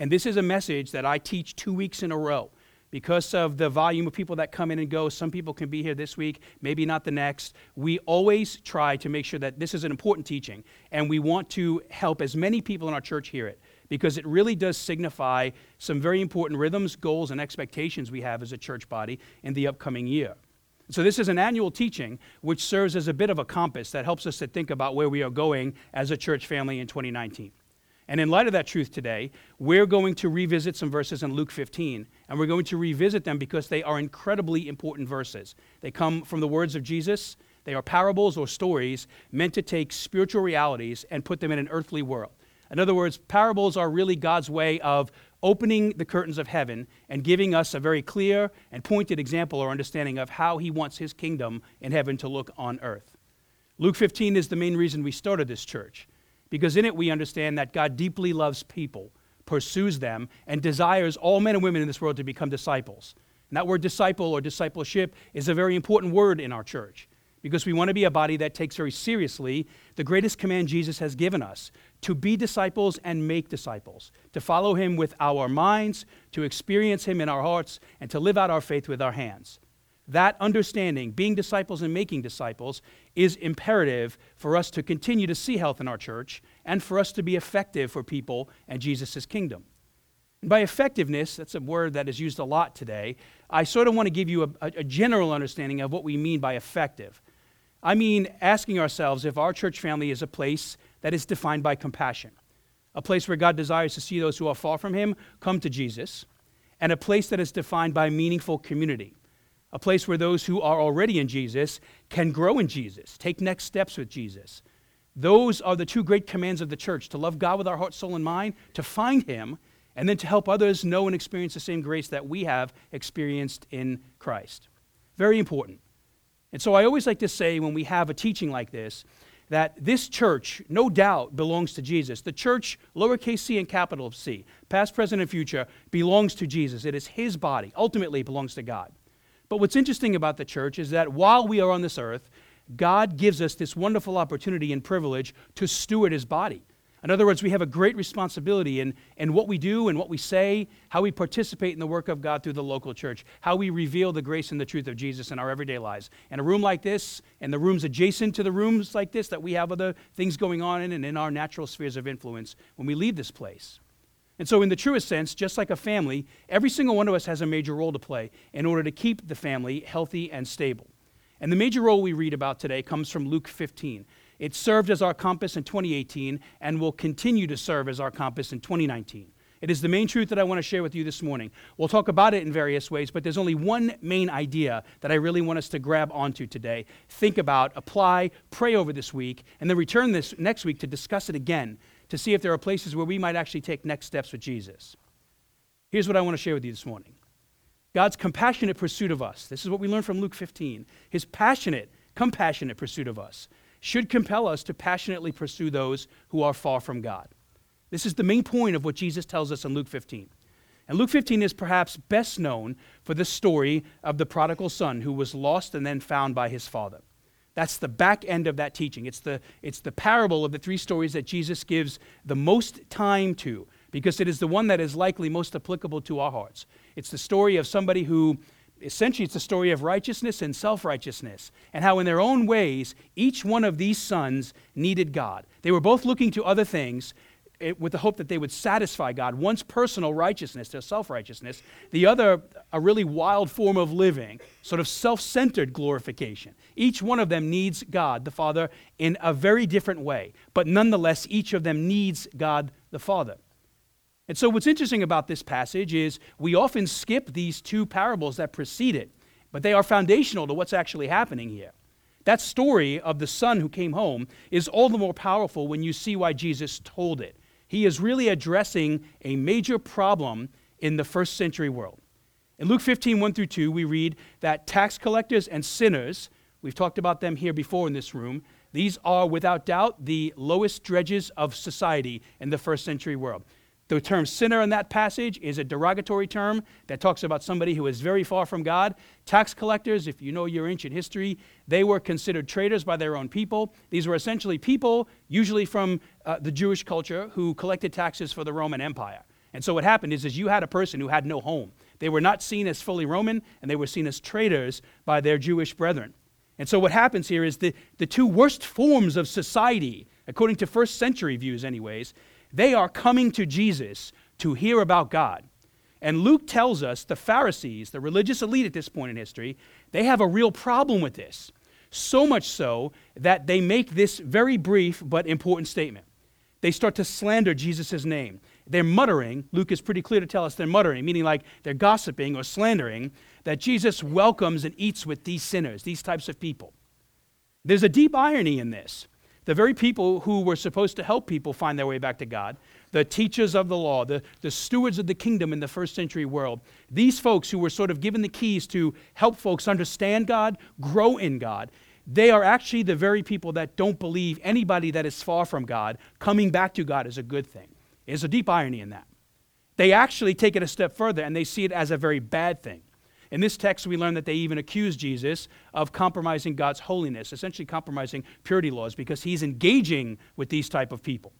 And this is a message that I teach two weeks in a row. Because of the volume of people that come in and go, some people can be here this week, maybe not the next. We always try to make sure that this is an important teaching, and we want to help as many people in our church hear it because it really does signify some very important rhythms, goals, and expectations we have as a church body in the upcoming year. So, this is an annual teaching which serves as a bit of a compass that helps us to think about where we are going as a church family in 2019. And in light of that truth today, we're going to revisit some verses in Luke 15. And we're going to revisit them because they are incredibly important verses. They come from the words of Jesus. They are parables or stories meant to take spiritual realities and put them in an earthly world. In other words, parables are really God's way of opening the curtains of heaven and giving us a very clear and pointed example or understanding of how he wants his kingdom in heaven to look on earth. Luke 15 is the main reason we started this church because in it we understand that God deeply loves people, pursues them, and desires all men and women in this world to become disciples. And that word disciple or discipleship is a very important word in our church because we want to be a body that takes very seriously the greatest command Jesus has given us to be disciples and make disciples, to follow him with our minds, to experience him in our hearts, and to live out our faith with our hands. That understanding, being disciples and making disciples, is imperative for us to continue to see health in our church and for us to be effective for people and Jesus' kingdom. And by effectiveness, that's a word that is used a lot today, I sort of want to give you a, a general understanding of what we mean by effective. I mean asking ourselves if our church family is a place that is defined by compassion, a place where God desires to see those who are far from Him come to Jesus, and a place that is defined by meaningful community a place where those who are already in Jesus can grow in Jesus, take next steps with Jesus. Those are the two great commands of the church to love God with our heart, soul, and mind, to find Him, and then to help others know and experience the same grace that we have experienced in Christ. Very important. And so I always like to say when we have a teaching like this, that this church, no doubt, belongs to Jesus. The church, lowercase c and capital C, past, present, and future, belongs to Jesus. It is His body. Ultimately, it belongs to God. But what's interesting about the church is that while we are on this earth, God gives us this wonderful opportunity and privilege to steward his body. In other words, we have a great responsibility in, in what we do and what we say, how we participate in the work of God through the local church, how we reveal the grace and the truth of Jesus in our everyday lives. In a room like this, and the rooms adjacent to the rooms like this that we have other things going on in, and in our natural spheres of influence when we leave this place. And so, in the truest sense, just like a family, every single one of us has a major role to play in order to keep the family healthy and stable. And the major role we read about today comes from Luke 15. It served as our compass in 2018 and will continue to serve as our compass in 2019. It is the main truth that I want to share with you this morning. We'll talk about it in various ways, but there's only one main idea that I really want us to grab onto today. Think about, apply, pray over this week, and then return this next week to discuss it again to see if there are places where we might actually take next steps with Jesus. Here's what I want to share with you this morning God's compassionate pursuit of us. This is what we learn from Luke 15. His passionate, compassionate pursuit of us should compel us to passionately pursue those who are far from God. This is the main point of what Jesus tells us in Luke 15. And Luke 15 is perhaps best known for the story of the prodigal son who was lost and then found by his father. That's the back end of that teaching. It's the, it's the parable of the three stories that Jesus gives the most time to because it is the one that is likely most applicable to our hearts. It's the story of somebody who, essentially, it's the story of righteousness and self righteousness, and how, in their own ways, each one of these sons needed God. They were both looking to other things, with the hope that they would satisfy God. One's personal righteousness, their self righteousness, the other, a really wild form of living, sort of self centered glorification. Each one of them needs God, the Father, in a very different way, but nonetheless, each of them needs God, the Father. And so, what's interesting about this passage is we often skip these two parables that precede it, but they are foundational to what's actually happening here. That story of the son who came home is all the more powerful when you see why Jesus told it he is really addressing a major problem in the first century world. In Luke 15, 1 through 2, we read that tax collectors and sinners, we've talked about them here before in this room, these are without doubt the lowest dredges of society in the first century world. The term sinner in that passage is a derogatory term that talks about somebody who is very far from God. Tax collectors, if you know your ancient history, they were considered traitors by their own people. These were essentially people, usually from uh, the Jewish culture, who collected taxes for the Roman Empire. And so what happened is, is you had a person who had no home. They were not seen as fully Roman, and they were seen as traitors by their Jewish brethren. And so what happens here is the, the two worst forms of society, according to first century views, anyways, they are coming to Jesus to hear about God. And Luke tells us the Pharisees, the religious elite at this point in history, they have a real problem with this. So much so that they make this very brief but important statement. They start to slander Jesus' name. They're muttering, Luke is pretty clear to tell us they're muttering, meaning like they're gossiping or slandering, that Jesus welcomes and eats with these sinners, these types of people. There's a deep irony in this. The very people who were supposed to help people find their way back to God, the teachers of the law, the, the stewards of the kingdom in the first century world, these folks who were sort of given the keys to help folks understand God, grow in God, they are actually the very people that don't believe anybody that is far from God coming back to God is a good thing. There's a deep irony in that. They actually take it a step further and they see it as a very bad thing. In this text, we learn that they even accuse Jesus of compromising God's holiness, essentially compromising purity laws, because he's engaging with these type of people.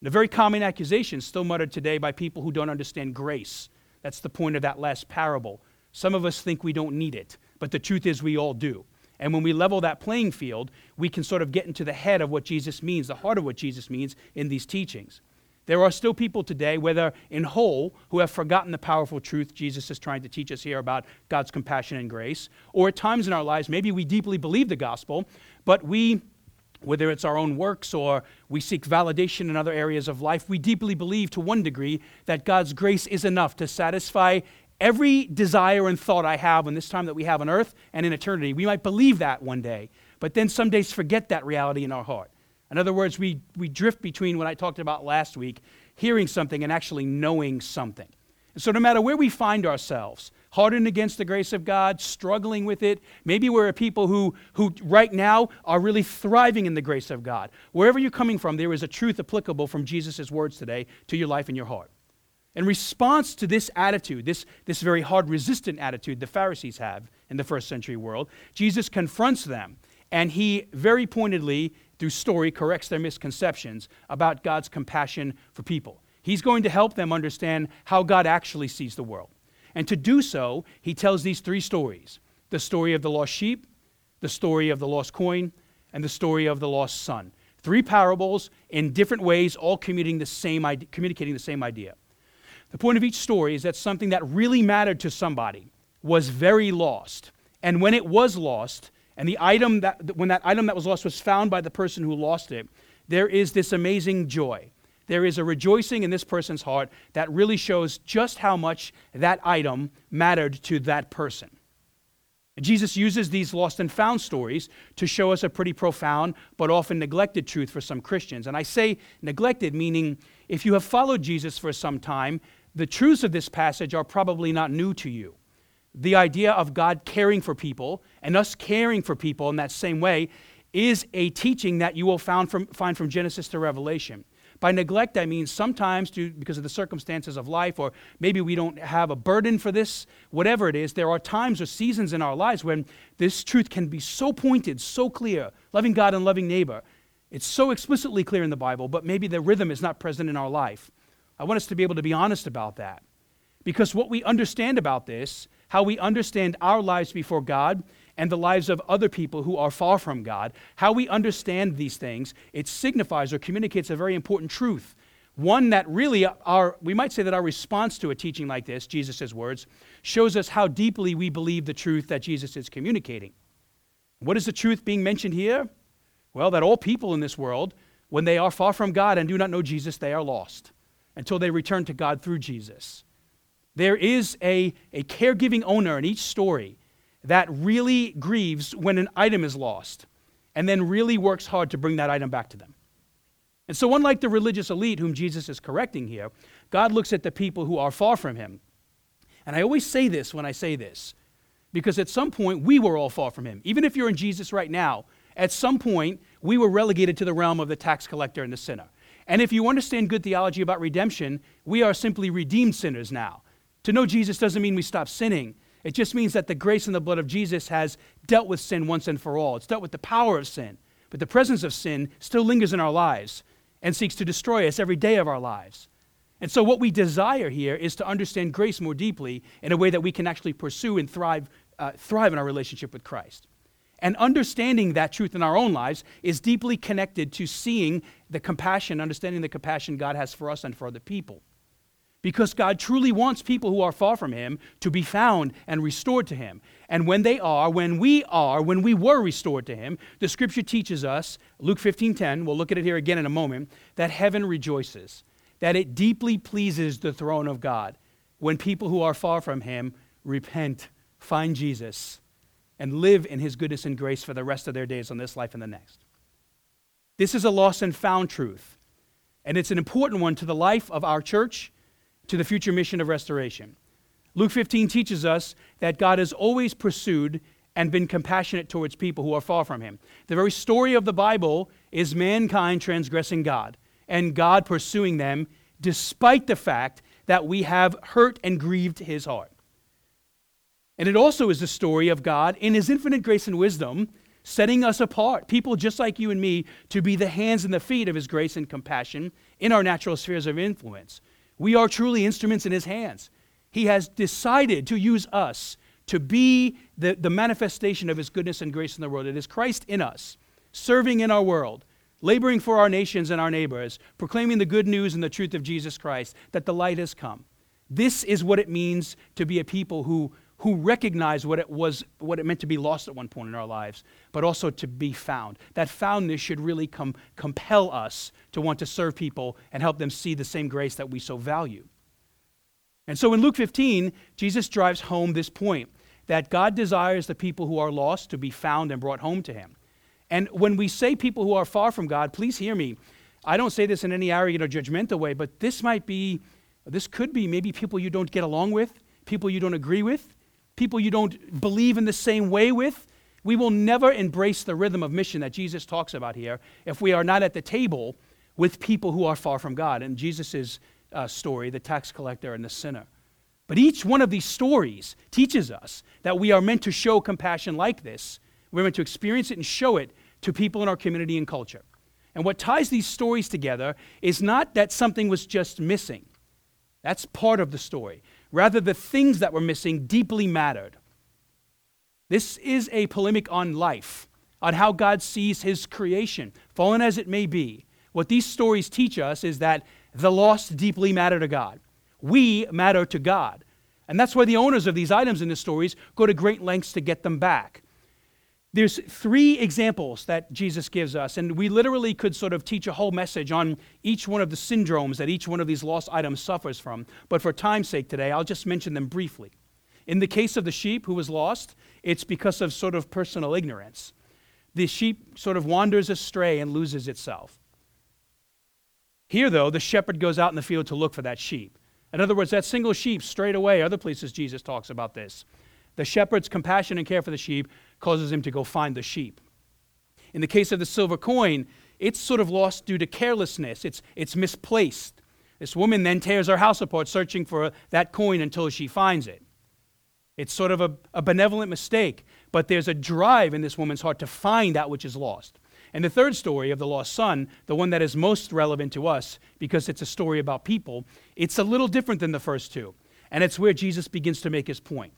And a very common accusation still muttered today by people who don't understand grace. That's the point of that last parable. Some of us think we don't need it, but the truth is we all do. And when we level that playing field, we can sort of get into the head of what Jesus means, the heart of what Jesus means in these teachings. There are still people today, whether in whole, who have forgotten the powerful truth Jesus is trying to teach us here about God's compassion and grace, or at times in our lives, maybe we deeply believe the gospel, but we, whether it's our own works or we seek validation in other areas of life, we deeply believe to one degree that God's grace is enough to satisfy every desire and thought I have in this time that we have on earth and in eternity. We might believe that one day, but then some days forget that reality in our heart. In other words, we, we drift between what I talked about last week, hearing something and actually knowing something. And so, no matter where we find ourselves, hardened against the grace of God, struggling with it, maybe we're a people who, who right now are really thriving in the grace of God. Wherever you're coming from, there is a truth applicable from Jesus' words today to your life and your heart. In response to this attitude, this, this very hard, resistant attitude the Pharisees have in the first century world, Jesus confronts them and he very pointedly through story, corrects their misconceptions about God's compassion for people. He's going to help them understand how God actually sees the world. And to do so, he tells these three stories the story of the lost sheep, the story of the lost coin, and the story of the lost son. Three parables in different ways, all communicating the same, communicating the same idea. The point of each story is that something that really mattered to somebody was very lost. And when it was lost, and the item that, when that item that was lost was found by the person who lost it, there is this amazing joy. There is a rejoicing in this person's heart that really shows just how much that item mattered to that person. Jesus uses these lost and found stories to show us a pretty profound but often neglected truth for some Christians. And I say neglected, meaning if you have followed Jesus for some time, the truths of this passage are probably not new to you the idea of God caring for people and us caring for people in that same way is a teaching that you will find from, find from Genesis to Revelation. By neglect, I mean sometimes due, because of the circumstances of life, or maybe we don't have a burden for this, whatever it is, there are times or seasons in our lives when this truth can be so pointed, so clear, loving God and loving neighbor. It's so explicitly clear in the Bible, but maybe the rhythm is not present in our life. I want us to be able to be honest about that. Because what we understand about this how we understand our lives before God and the lives of other people who are far from God, how we understand these things, it signifies or communicates a very important truth. One that really our we might say that our response to a teaching like this, Jesus' words, shows us how deeply we believe the truth that Jesus is communicating. What is the truth being mentioned here? Well, that all people in this world, when they are far from God and do not know Jesus, they are lost until they return to God through Jesus. There is a, a caregiving owner in each story that really grieves when an item is lost and then really works hard to bring that item back to them. And so, unlike the religious elite whom Jesus is correcting here, God looks at the people who are far from him. And I always say this when I say this, because at some point we were all far from him. Even if you're in Jesus right now, at some point we were relegated to the realm of the tax collector and the sinner. And if you understand good theology about redemption, we are simply redeemed sinners now. To know Jesus doesn't mean we stop sinning. It just means that the grace and the blood of Jesus has dealt with sin once and for all. It's dealt with the power of sin. But the presence of sin still lingers in our lives and seeks to destroy us every day of our lives. And so, what we desire here is to understand grace more deeply in a way that we can actually pursue and thrive, uh, thrive in our relationship with Christ. And understanding that truth in our own lives is deeply connected to seeing the compassion, understanding the compassion God has for us and for other people. Because God truly wants people who are far from Him to be found and restored to Him. And when they are, when we are, when we were restored to Him, the scripture teaches us, Luke 15 10, we'll look at it here again in a moment, that heaven rejoices, that it deeply pleases the throne of God when people who are far from Him repent, find Jesus, and live in his goodness and grace for the rest of their days on this life and the next. This is a lost and found truth, and it's an important one to the life of our church, to the future mission of restoration. Luke 15 teaches us that God has always pursued and been compassionate towards people who are far from him. The very story of the Bible is mankind transgressing God and God pursuing them despite the fact that we have hurt and grieved his heart. And it also is the story of God in his infinite grace and wisdom setting us apart, people just like you and me, to be the hands and the feet of his grace and compassion in our natural spheres of influence. We are truly instruments in his hands. He has decided to use us to be the, the manifestation of his goodness and grace in the world. It is Christ in us, serving in our world, laboring for our nations and our neighbors, proclaiming the good news and the truth of Jesus Christ, that the light has come. This is what it means to be a people who who recognize what it was, what it meant to be lost at one point in our lives, but also to be found. That foundness should really compel us to want to serve people and help them see the same grace that we so value. And so in Luke 15, Jesus drives home this point that God desires the people who are lost to be found and brought home to Him. And when we say people who are far from God, please hear me. I don't say this in any arrogant or judgmental way, but this might be, this could be maybe people you don't get along with, people you don't agree with, people you don't believe in the same way with. We will never embrace the rhythm of mission that Jesus talks about here if we are not at the table with people who are far from God. And Jesus' uh, story, the tax collector and the sinner. But each one of these stories teaches us that we are meant to show compassion like this. We're meant to experience it and show it to people in our community and culture. And what ties these stories together is not that something was just missing. That's part of the story. Rather, the things that were missing deeply mattered. This is a polemic on life, on how God sees his creation, fallen as it may be. What these stories teach us is that the lost deeply matter to God. We matter to God. And that's why the owners of these items in the stories go to great lengths to get them back. There's three examples that Jesus gives us, and we literally could sort of teach a whole message on each one of the syndromes that each one of these lost items suffers from. But for time's sake today, I'll just mention them briefly. In the case of the sheep who was lost, it's because of sort of personal ignorance. The sheep sort of wanders astray and loses itself. Here, though, the shepherd goes out in the field to look for that sheep. In other words, that single sheep straight away. Other places Jesus talks about this. The shepherd's compassion and care for the sheep causes him to go find the sheep. In the case of the silver coin, it's sort of lost due to carelessness, it's, it's misplaced. This woman then tears her house apart searching for that coin until she finds it. It's sort of a, a benevolent mistake, but there's a drive in this woman's heart to find that which is lost. And the third story of the lost son, the one that is most relevant to us because it's a story about people, it's a little different than the first two. And it's where Jesus begins to make his point.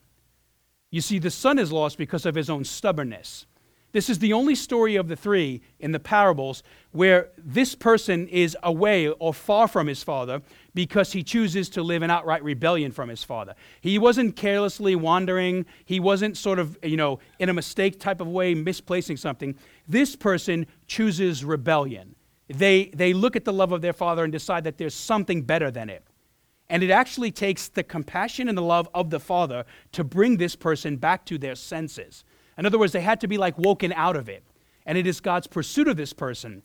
You see, the son is lost because of his own stubbornness. This is the only story of the three in the parables where this person is away or far from his father because he chooses to live in outright rebellion from his father. He wasn't carelessly wandering, he wasn't sort of, you know, in a mistake type of way misplacing something. This person chooses rebellion. They, they look at the love of their father and decide that there's something better than it. And it actually takes the compassion and the love of the Father to bring this person back to their senses. In other words, they had to be like woken out of it. And it is God's pursuit of this person,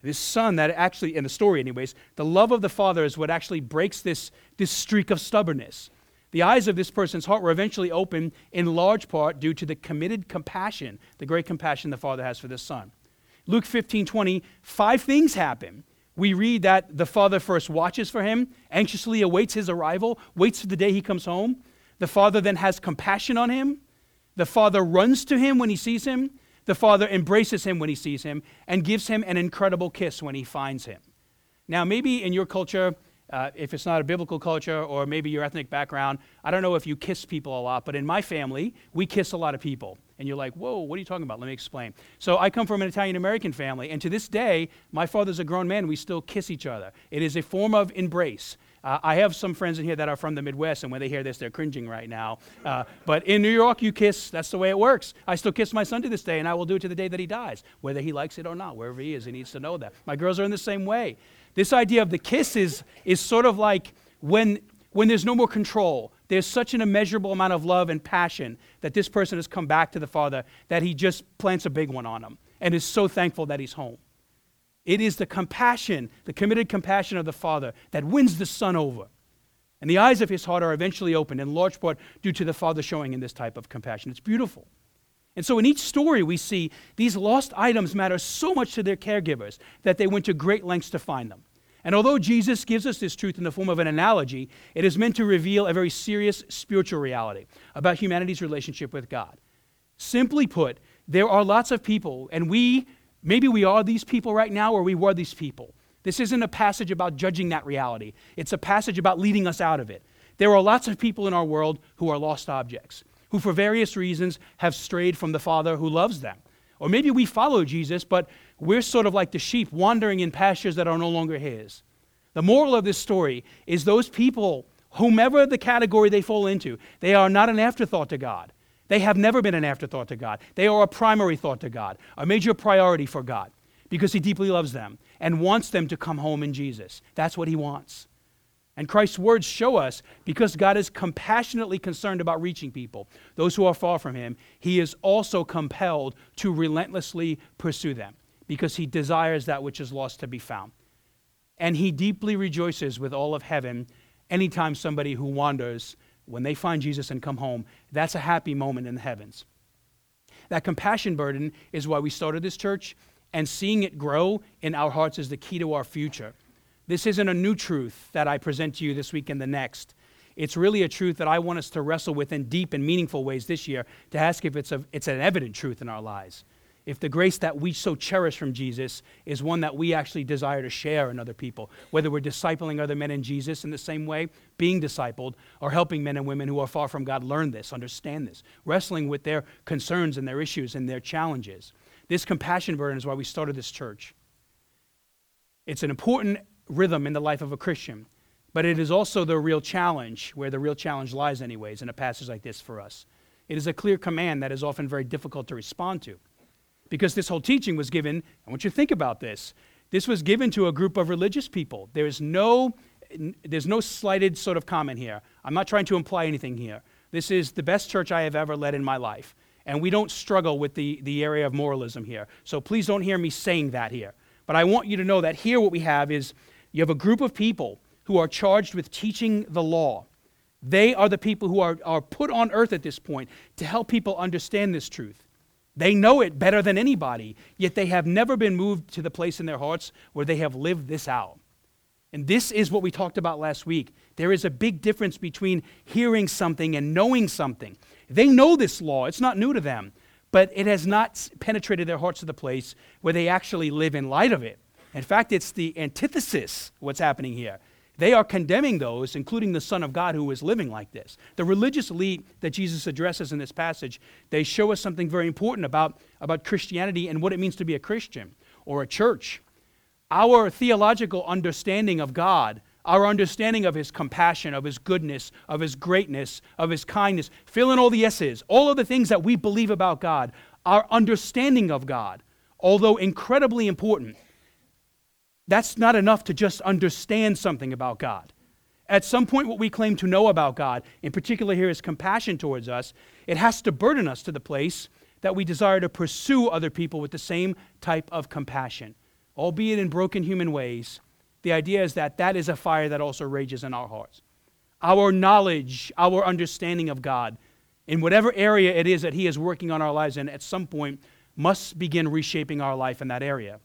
this son, that actually, in the story, anyways, the love of the Father is what actually breaks this, this streak of stubbornness. The eyes of this person's heart were eventually opened in large part due to the committed compassion, the great compassion the Father has for this son. Luke 15 20, five things happen we read that the father first watches for him, anxiously awaits his arrival, waits for the day he comes home. The father then has compassion on him. The father runs to him when he sees him. The father embraces him when he sees him and gives him an incredible kiss when he finds him. Now, maybe in your culture, uh, if it's not a biblical culture or maybe your ethnic background, I don't know if you kiss people a lot, but in my family, we kiss a lot of people. And you're like, whoa, what are you talking about? Let me explain. So I come from an Italian American family, and to this day, my father's a grown man. We still kiss each other. It is a form of embrace. Uh, I have some friends in here that are from the Midwest, and when they hear this, they're cringing right now. Uh, but in New York, you kiss. That's the way it works. I still kiss my son to this day, and I will do it to the day that he dies, whether he likes it or not. Wherever he is, he needs to know that. My girls are in the same way. This idea of the kiss is, is sort of like when, when there's no more control. There's such an immeasurable amount of love and passion that this person has come back to the Father that he just plants a big one on him and is so thankful that he's home. It is the compassion, the committed compassion of the Father that wins the Son over. And the eyes of his heart are eventually opened, in large part due to the Father showing in this type of compassion. It's beautiful. And so in each story, we see these lost items matter so much to their caregivers that they went to great lengths to find them. And although Jesus gives us this truth in the form of an analogy, it is meant to reveal a very serious spiritual reality about humanity's relationship with God. Simply put, there are lots of people, and we Maybe we are these people right now, or we were these people. This isn't a passage about judging that reality, it's a passage about leading us out of it. There are lots of people in our world who are lost objects, who for various reasons have strayed from the Father who loves them. Or maybe we follow Jesus, but we're sort of like the sheep wandering in pastures that are no longer His. The moral of this story is those people, whomever the category they fall into, they are not an afterthought to God. They have never been an afterthought to God. They are a primary thought to God, a major priority for God, because He deeply loves them and wants them to come home in Jesus. That's what He wants. And Christ's words show us because God is compassionately concerned about reaching people, those who are far from Him, He is also compelled to relentlessly pursue them because He desires that which is lost to be found. And He deeply rejoices with all of heaven anytime somebody who wanders when they find Jesus and come home, that's a happy moment in the heavens. That compassion burden is why we started this church, and seeing it grow in our hearts is the key to our future. This isn't a new truth that I present to you this week and the next. It's really a truth that I want us to wrestle with in deep and meaningful ways this year to ask if it's, a, it's an evident truth in our lives if the grace that we so cherish from Jesus is one that we actually desire to share in other people, whether we're discipling other men in Jesus in the same way, being discipled, or helping men and women who are far from God learn this, understand this, wrestling with their concerns and their issues and their challenges. This compassion burden is why we started this church. It's an important rhythm in the life of a Christian, but it is also the real challenge, where the real challenge lies, anyways, in a passage like this for us. It is a clear command that is often very difficult to respond to because this whole teaching was given, I want you to think about this. This was given to a group of religious people. There is no, there's no slighted sort of comment here. I'm not trying to imply anything here. This is the best church I have ever led in my life. And we don't struggle with the, the area of moralism here. So please don't hear me saying that here. But I want you to know that here what we have is you have a group of people who are charged with teaching the law. They are the people who are, are put on earth at this point to help people understand this truth. They know it better than anybody, yet they have never been moved to the place in their hearts where they have lived this out. And this is what we talked about last week. There is a big difference between hearing something and knowing something. They know this law, it's not new to them, but it has not penetrated their hearts to the place where they actually live in light of it. In fact, it's the antithesis what's happening here. They are condemning those, including the Son of God, who is living like this. The religious elite that Jesus addresses in this passage, they show us something very important about, about Christianity and what it means to be a Christian or a church. Our theological understanding of God, our understanding of His compassion, of His goodness, of His greatness, of His kindness, fill in all the yeses, all of the things that we believe about God, our understanding of God, although incredibly important, that's not enough to just understand something about God. At some point, what we claim to know about God, in particular here is compassion towards us, it has to burden us to the place that we desire to pursue other people with the same type of compassion, albeit in broken human ways. The idea is that that is a fire that also rages in our hearts. Our knowledge, our understanding of God, in whatever area it is that He is working on our lives in, at some point must begin reshaping our life in that area.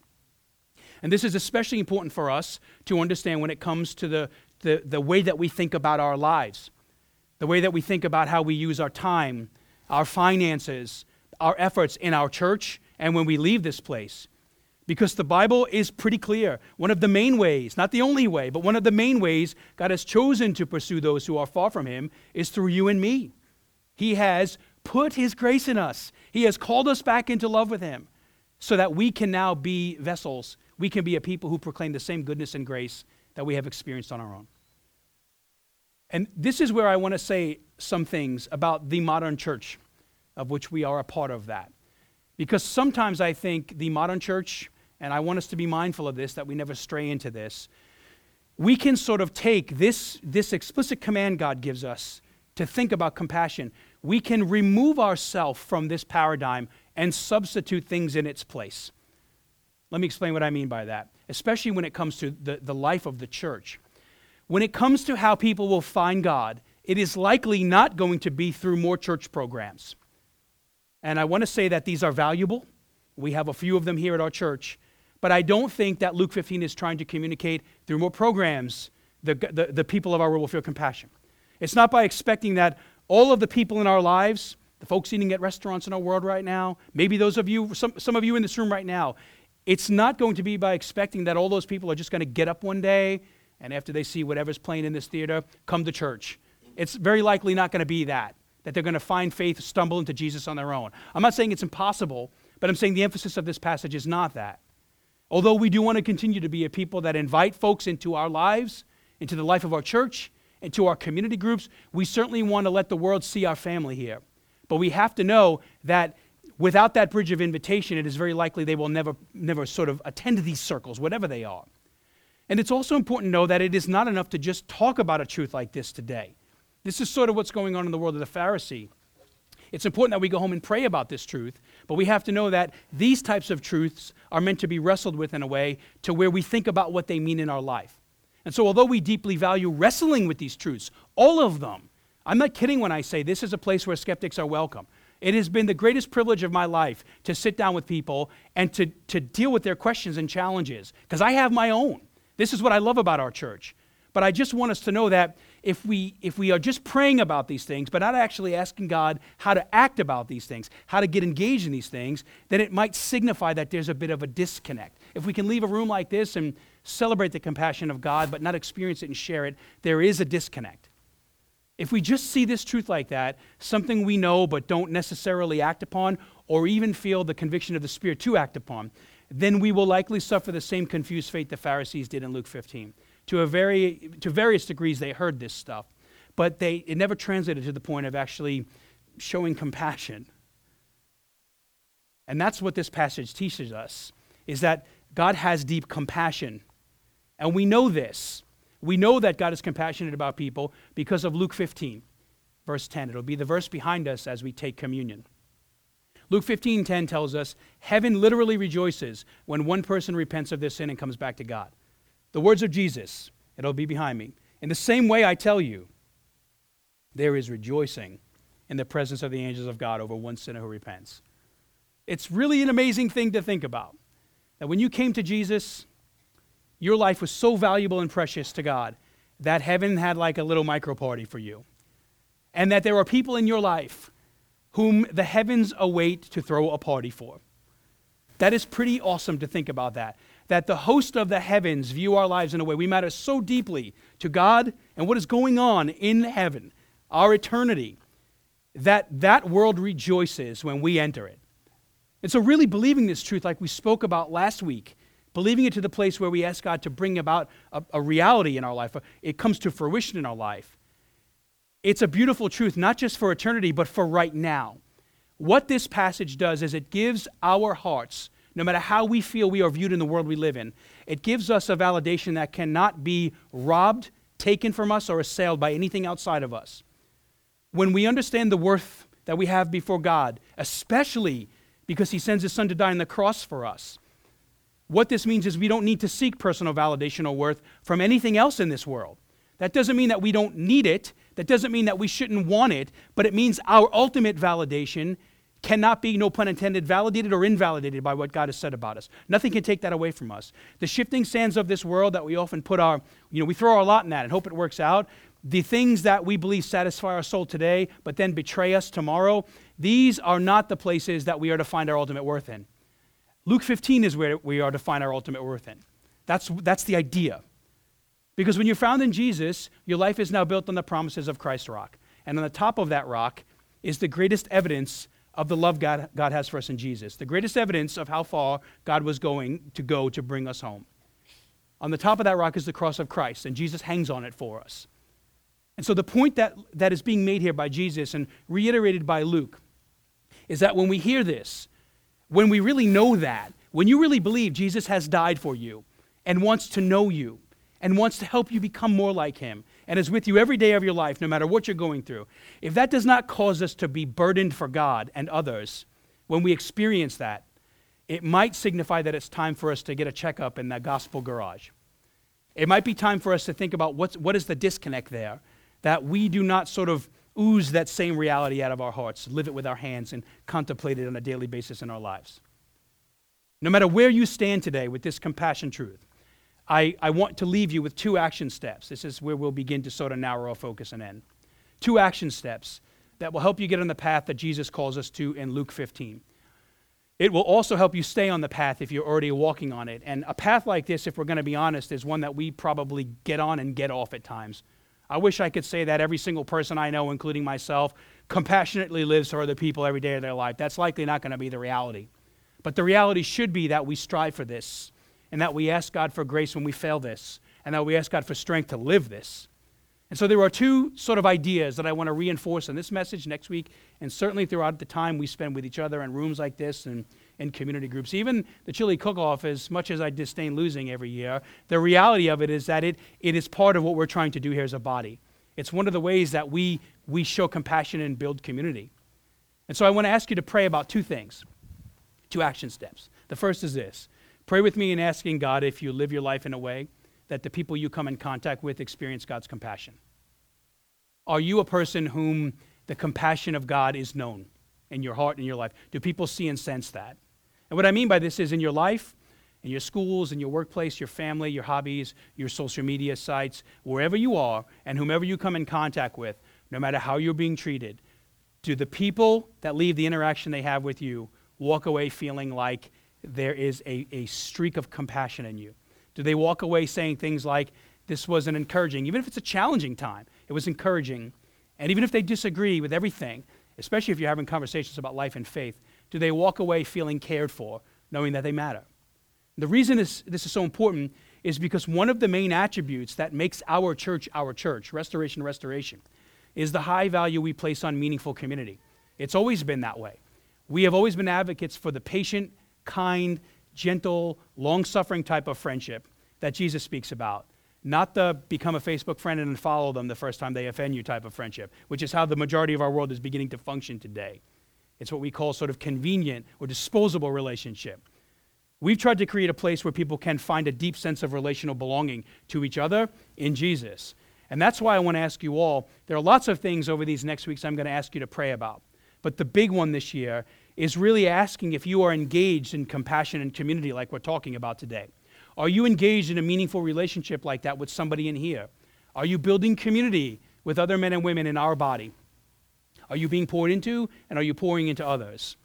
And this is especially important for us to understand when it comes to the, the, the way that we think about our lives, the way that we think about how we use our time, our finances, our efforts in our church, and when we leave this place. Because the Bible is pretty clear. One of the main ways, not the only way, but one of the main ways God has chosen to pursue those who are far from Him is through you and me. He has put His grace in us, He has called us back into love with Him so that we can now be vessels. We can be a people who proclaim the same goodness and grace that we have experienced on our own. And this is where I want to say some things about the modern church, of which we are a part of that. Because sometimes I think the modern church, and I want us to be mindful of this, that we never stray into this, we can sort of take this, this explicit command God gives us to think about compassion. We can remove ourselves from this paradigm and substitute things in its place. Let me explain what I mean by that, especially when it comes to the, the life of the church. When it comes to how people will find God, it is likely not going to be through more church programs. And I want to say that these are valuable. We have a few of them here at our church. But I don't think that Luke 15 is trying to communicate through more programs the, the, the people of our world will feel compassion. It's not by expecting that all of the people in our lives, the folks eating at restaurants in our world right now, maybe those of you, some, some of you in this room right now, it's not going to be by expecting that all those people are just going to get up one day and after they see whatever's playing in this theater, come to church. It's very likely not going to be that, that they're going to find faith, stumble into Jesus on their own. I'm not saying it's impossible, but I'm saying the emphasis of this passage is not that. Although we do want to continue to be a people that invite folks into our lives, into the life of our church, into our community groups, we certainly want to let the world see our family here. But we have to know that without that bridge of invitation, it is very likely they will never, never sort of attend these circles, whatever they are. And it's also important to know that it is not enough to just talk about a truth like this today. This is sort of what's going on in the world of the Pharisee. It's important that we go home and pray about this truth, but we have to know that these types of truths are meant to be wrestled with in a way to where we think about what they mean in our life. And so, although we deeply value wrestling with these truths, all of them, I'm not kidding when I say this is a place where skeptics are welcome. It has been the greatest privilege of my life to sit down with people and to, to deal with their questions and challenges, because I have my own. This is what I love about our church. But I just want us to know that if we, if we are just praying about these things, but not actually asking God how to act about these things, how to get engaged in these things, then it might signify that there's a bit of a disconnect. If we can leave a room like this and celebrate the compassion of God, but not experience it and share it, there is a disconnect. If we just see this truth like that, something we know but don't necessarily act upon, or even feel the conviction of the Spirit to act upon, then we will likely suffer the same confused fate the Pharisees did in Luke 15. To, a very, to various degrees, they heard this stuff, but they, it never translated to the point of actually showing compassion. And that's what this passage teaches us, is that God has deep compassion. And we know this. We know that God is compassionate about people because of Luke 15, verse 10. It'll be the verse behind us as we take communion. Luke 15:10 tells us heaven literally rejoices when one person repents of their sin and comes back to God. The words of Jesus, it'll be behind me. In the same way I tell you, there is rejoicing in the presence of the angels of God over one sinner who repents. It's really an amazing thing to think about. That when you came to Jesus, your life was so valuable and precious to God that heaven had like a little micro party for you. And that there are people in your life whom the heavens await to throw a party for. That is pretty awesome to think about that. That the host of the heavens view our lives in a way we matter so deeply to God and what is going on in heaven, our eternity, that that world rejoices when we enter it. And so, really believing this truth, like we spoke about last week, believing it to the place where we ask God to bring about a, a reality in our life, it comes to fruition in our life it's a beautiful truth, not just for eternity, but for right now. What this passage does is it gives our hearts, no matter how we feel we are viewed in the world we live in, it gives us a validation that cannot be robbed, taken from us, or assailed by anything outside of us. When we understand the worth that we have before God, especially because He sends His Son to die on the cross for us, what this means is we don't need to seek personal validation or worth from anything else in this world. That doesn't mean that we don't need it. That doesn't mean that we shouldn't want it, but it means our ultimate validation cannot be, no pun intended, validated or invalidated by what God has said about us. Nothing can take that away from us. The shifting sands of this world that we often put our, you know, we throw our lot in that and hope it works out. The things that we believe satisfy our soul today, but then betray us tomorrow, these are not the places that we are to find our ultimate worth in. Luke 15 is where we are to find our ultimate worth in. That's, that's the idea. Because when you're found in Jesus, your life is now built on the promises of Christ's rock. And on the top of that rock is the greatest evidence of the love God, God has for us in Jesus, the greatest evidence of how far God was going to go to bring us home. On the top of that rock is the cross of Christ, and Jesus hangs on it for us. And so the point that, that is being made here by Jesus and reiterated by Luke is that when we hear this, when we really know that, when you really believe Jesus has died for you and wants to know you and wants to help you become more like him and is with you every day of your life, no matter what you're going through, if that does not cause us to be burdened for God and others, when we experience that, it might signify that it's time for us to get a checkup in that gospel garage. It might be time for us to think about what's, what is the disconnect there, that we do not sort of ooze that same reality out of our hearts, live it with our hands, and contemplate it on a daily basis in our lives. No matter where you stand today with this compassion truth, I, I want to leave you with two action steps. This is where we'll begin to sort of narrow our focus and end. Two action steps that will help you get on the path that Jesus calls us to in Luke 15. It will also help you stay on the path if you're already walking on it. And a path like this, if we're going to be honest, is one that we probably get on and get off at times. I wish I could say that every single person I know, including myself, compassionately lives for other people every day of their life. That's likely not going to be the reality. But the reality should be that we strive for this and that we ask God for grace when we fail this, and that we ask God for strength to live this. And so there are two sort of ideas that I want to reinforce in this message next week, and certainly throughout the time we spend with each other in rooms like this and in community groups. Even the chili cook off, as much as I disdain losing every year, the reality of it is that it, it is part of what we're trying to do here as a body. It's one of the ways that we, we show compassion and build community. And so I want to ask you to pray about two things, two action steps. The first is this Pray with me in asking God if you live your life in a way that the people you come in contact with experience God's compassion. Are you a person whom the compassion of God is known in your heart and your life? Do people see and sense that? And what I mean by this is in your life, in your schools, in your workplace, your family, your hobbies, your social media sites, wherever you are, and whomever you come in contact with, no matter how you're being treated, do the people that leave the interaction they have with you walk away feeling like there is a, a streak of compassion in you? Do they walk away saying things like, This was an encouraging, even if it's a challenging time, it was encouraging. And even if they disagree with everything, especially if you're having conversations about life and faith, do they walk away feeling cared for, knowing that they matter? The reason this, this is so important is because one of the main attributes that makes our church our church, Restoration Restoration, is the high value we place on meaningful community. It's always been that way. We have always been advocates for the patient kind, gentle, long suffering type of friendship that Jesus speaks about. Not the become a Facebook friend and follow them the first time they offend you type of friendship, which is how the majority of our world is beginning to function today. It's what we call sort of convenient or disposable relationship. We've tried to create a place where people can find a deep sense of relational belonging to each other in Jesus. And that's why I want to ask you all there are lots of things over these next weeks I'm going to ask you to pray about. But the big one this year is really asking if you are engaged in compassion and community like we're talking about today. Are you engaged in a meaningful relationship like that with somebody in here? Are you building community with other men and women in our body? Are you being poured into and are you pouring into others?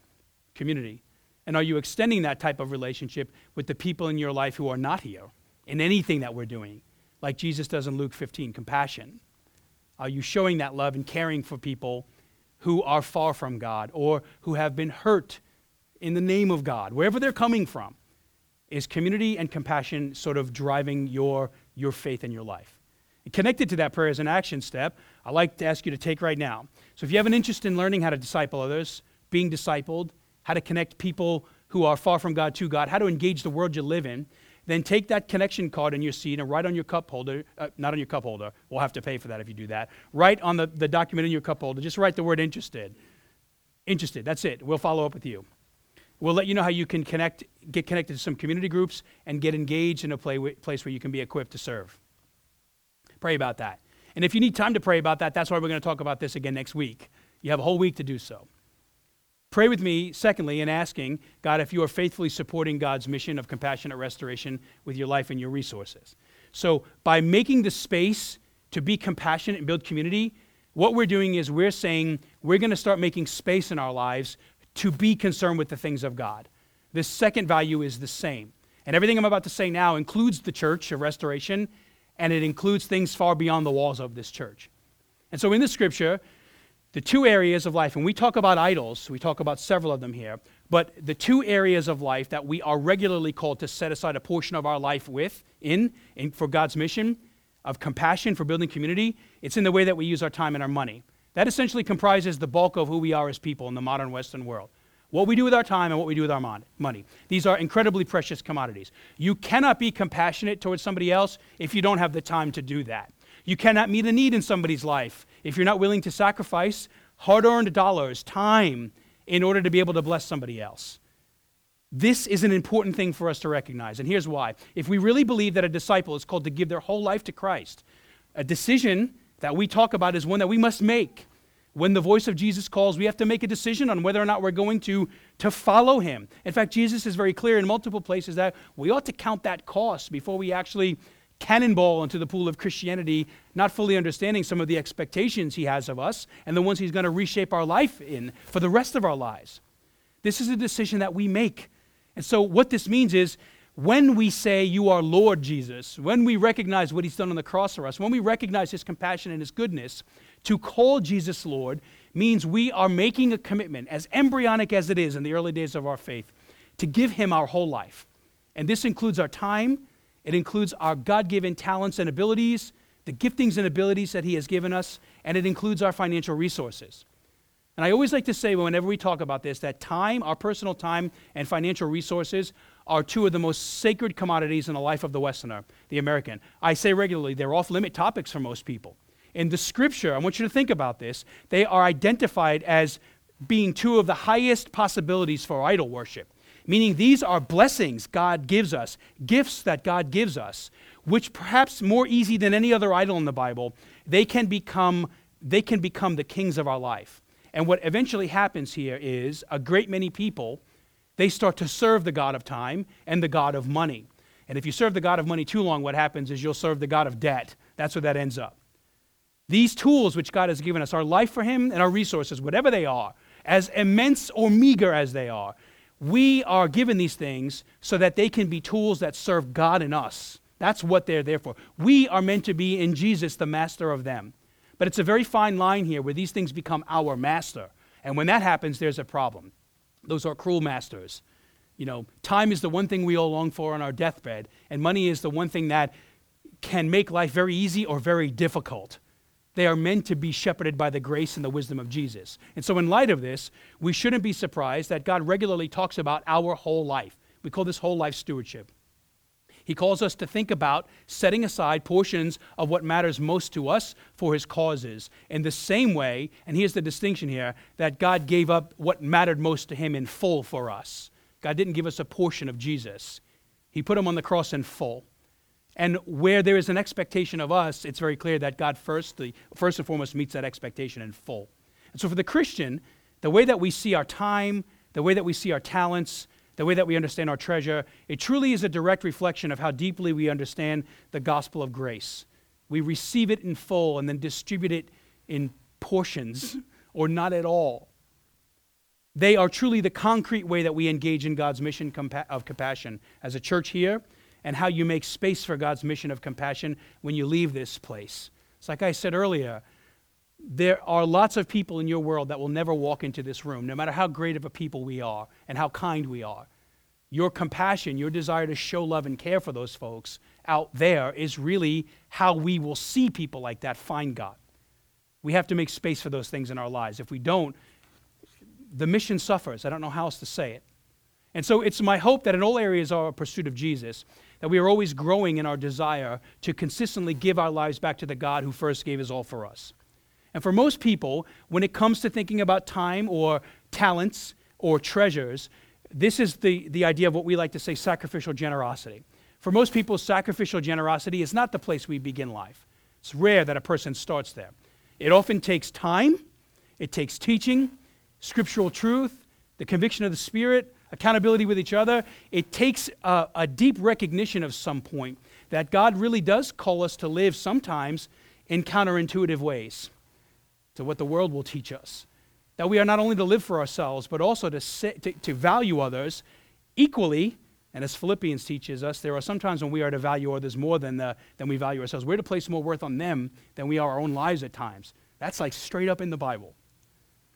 Community. And are you extending that type of relationship with the people in your life who are not here in anything that we're doing? Like Jesus does in Luke 15, compassion. Are you showing that love and caring for people who are far from God or who have been hurt in the name of God, wherever they're coming from, is community and compassion sort of driving your, your faith in your life. And connected to that prayer is an action step I'd like to ask you to take right now. So if you have an interest in learning how to disciple others, being discipled, how to connect people who are far from God to God, how to engage the world you live in, then take that connection card in your seat and write on your cup holder, uh, not on your cup holder, we'll have to pay for that if you do that. Write on the, the document in your cup holder, just write the word interested. Interested, that's it. We'll follow up with you. We'll let you know how you can connect, get connected to some community groups and get engaged in a play, place where you can be equipped to serve. Pray about that. And if you need time to pray about that, that's why we're going to talk about this again next week. You have a whole week to do so. Pray with me, secondly, in asking God if you are faithfully supporting God's mission of compassionate restoration with your life and your resources. So, by making the space to be compassionate and build community, what we're doing is we're saying we're going to start making space in our lives to be concerned with the things of God. This second value is the same. And everything I'm about to say now includes the church of restoration, and it includes things far beyond the walls of this church. And so in the scripture, the two areas of life, and we talk about idols, we talk about several of them here, but the two areas of life that we are regularly called to set aside a portion of our life with, in, in for God's mission of compassion for building community, it's in the way that we use our time and our money. That essentially comprises the bulk of who we are as people in the modern Western world. What we do with our time and what we do with our money. These are incredibly precious commodities. You cannot be compassionate towards somebody else if you don't have the time to do that. You cannot meet a need in somebody's life if you're not willing to sacrifice hard earned dollars, time, in order to be able to bless somebody else. This is an important thing for us to recognize, and here's why. If we really believe that a disciple is called to give their whole life to Christ, a decision that we talk about is one that we must make. When the voice of Jesus calls, we have to make a decision on whether or not we're going to, to follow him. In fact, Jesus is very clear in multiple places that we ought to count that cost before we actually cannonball into the pool of Christianity, not fully understanding some of the expectations he has of us and the ones he's going to reshape our life in for the rest of our lives. This is a decision that we make. And so, what this means is when we say, You are Lord Jesus, when we recognize what he's done on the cross for us, when we recognize his compassion and his goodness, to call Jesus Lord means we are making a commitment, as embryonic as it is in the early days of our faith, to give him our whole life. And this includes our time, it includes our God given talents and abilities, the giftings and abilities that He has given us, and it includes our financial resources. And I always like to say, whenever we talk about this, that time, our personal time, and financial resources are two of the most sacred commodities in the life of the Westerner, the American. I say regularly, they're off limit topics for most people. In the scripture, I want you to think about this, they are identified as being two of the highest possibilities for idol worship meaning these are blessings God gives us, gifts that God gives us, which perhaps more easy than any other idol in the Bible, they can become they can become the kings of our life. And what eventually happens here is a great many people they start to serve the God of time and the God of money. And if you serve the God of money too long, what happens is you'll serve the God of debt. That's where that ends up. These tools which God has given us, our life for Him and our resources, whatever they are, as immense or meager as they are, we are given these things so that they can be tools that serve God and us. That's what they're there for. We are meant to be in Jesus, the master of them. But it's a very fine line here where these things become our master. And when that happens, there's a problem. Those are cruel masters. You know, time is the one thing we all long for on our deathbed, and money is the one thing that can make life very easy or very difficult. They are meant to be shepherded by the grace and the wisdom of Jesus. And so, in light of this, we shouldn't be surprised that God regularly talks about our whole life. We call this whole life stewardship. He calls us to think about setting aside portions of what matters most to us for his causes. In the same way, and here's the distinction here, that God gave up what mattered most to him in full for us. God didn't give us a portion of Jesus, he put him on the cross in full. And where there is an expectation of us, it's very clear that God first, the, first and foremost meets that expectation in full. And so for the Christian, the way that we see our time, the way that we see our talents, the way that we understand our treasure, it truly is a direct reflection of how deeply we understand the gospel of grace. We receive it in full and then distribute it in portions or not at all. They are truly the concrete way that we engage in God's mission of compassion. As a church here, and how you make space for God's mission of compassion when you leave this place. It's like I said earlier, there are lots of people in your world that will never walk into this room, no matter how great of a people we are and how kind we are. Your compassion, your desire to show love and care for those folks out there is really how we will see people like that find God. We have to make space for those things in our lives. If we don't, the mission suffers. I don't know how else to say it. And so it's my hope that in all areas of our pursuit of Jesus, that we are always growing in our desire to consistently give our lives back to the God who first gave his all for us. And for most people, when it comes to thinking about time or talents or treasures, this is the, the idea of what we like to say sacrificial generosity. For most people, sacrificial generosity is not the place we begin life. It's rare that a person starts there. It often takes time, it takes teaching, scriptural truth, the conviction of the Spirit, accountability with each other, it takes a, a, deep recognition of some point that God really does call us to live sometimes in counterintuitive ways to what the world will teach us. That we are not only to live for ourselves, but also to, to, to value others Equally, and as Philippians teaches us, there are sometimes when we are to value others more than, the, than we value ourselves. We're to place more worth on them than we are our own lives at times. That's like straight up in the Bible.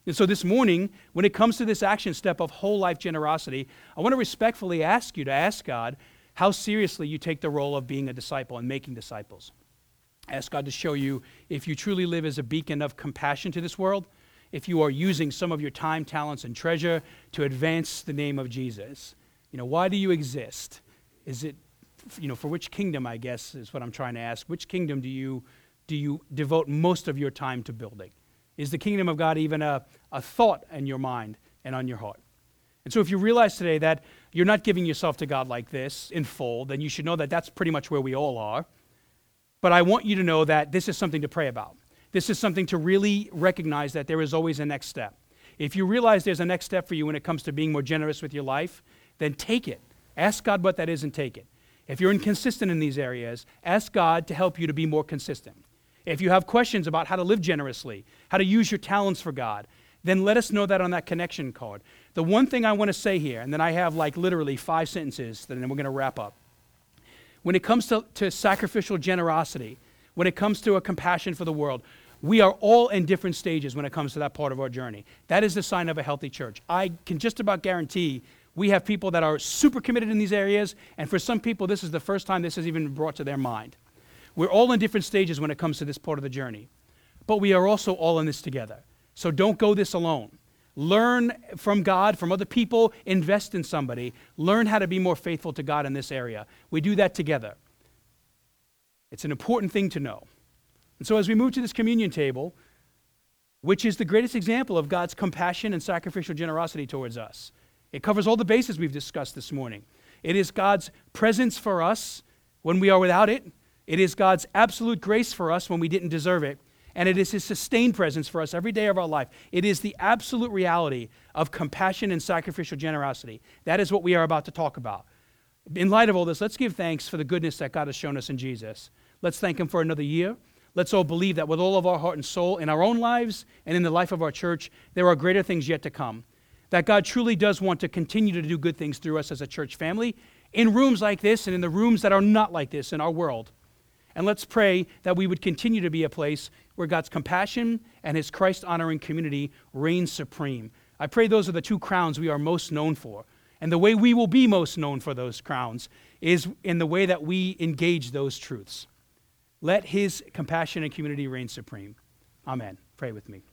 And so this morning, when it comes to this action step of whole life generosity, I want to respectfully ask you to ask God how seriously you take the role of being a disciple and making disciples. Ask God to show you if you truly live as a beacon of compassion to this world, if you are using some of your time, talents, and treasure to advance the name of Jesus. You know, why do you exist? Is it, you know, for which kingdom, I guess, is what I'm trying to ask. Which kingdom do you, do you devote most of your time to building? Is the kingdom of God even a, a thought in your mind and on your heart? And so, if you realize today that you're not giving yourself to God like this in full, then you should know that that's pretty much where we all are. But I want you to know that this is something to pray about. This is something to really recognize that there is always a next step. If you realize there's a next step for you when it comes to being more generous with your life, then take it. Ask God what that is and take it. If you're inconsistent in these areas, ask God to help you to be more consistent. If you have questions about how to live generously, how to use your talents for God, then let us know that on that connection card. The one thing I want to say here, and then I have like literally five sentences, and then we're going to wrap up. When it comes to, to sacrificial generosity, when it comes to a compassion for the world, we are all in different stages when it comes to that part of our journey. That is the sign of a healthy church. I can just about guarantee we have people that are super committed in these areas, and for some people, this is the first time this has even brought to their mind. We're all in different stages when it comes to this part of the journey, but we are also all in this together. So don't go this alone. Learn from God, from other people, invest in somebody. Learn how to be more faithful to God in this area. We do that together. It's an important thing to know. And so as we move to this communion table, which is the greatest example of God's compassion and sacrificial generosity towards us, it covers all the bases we've discussed this morning. It is God's presence for us when we are without it. It is God's absolute grace for us when we didn't deserve it. And it is His sustained presence for us every day of our life. It is the absolute reality of compassion and sacrificial generosity. That is what we are about to talk about. In light of all this, let's give thanks for the goodness that God has shown us in Jesus. Let's thank Him for another year. Let's all believe that with all of our heart and soul in our own lives and in the life of our church, there are greater things yet to come. That God truly does want to continue to do good things through us as a church family in rooms like this and in the rooms that are not like this in our world. And let's pray that we would continue to be a place where God's compassion and his Christ honoring community reign supreme. I pray those are the two crowns we are most known for. And the way we will be most known for those crowns is in the way that we engage those truths. Let his compassion and community reign supreme. Amen. Pray with me.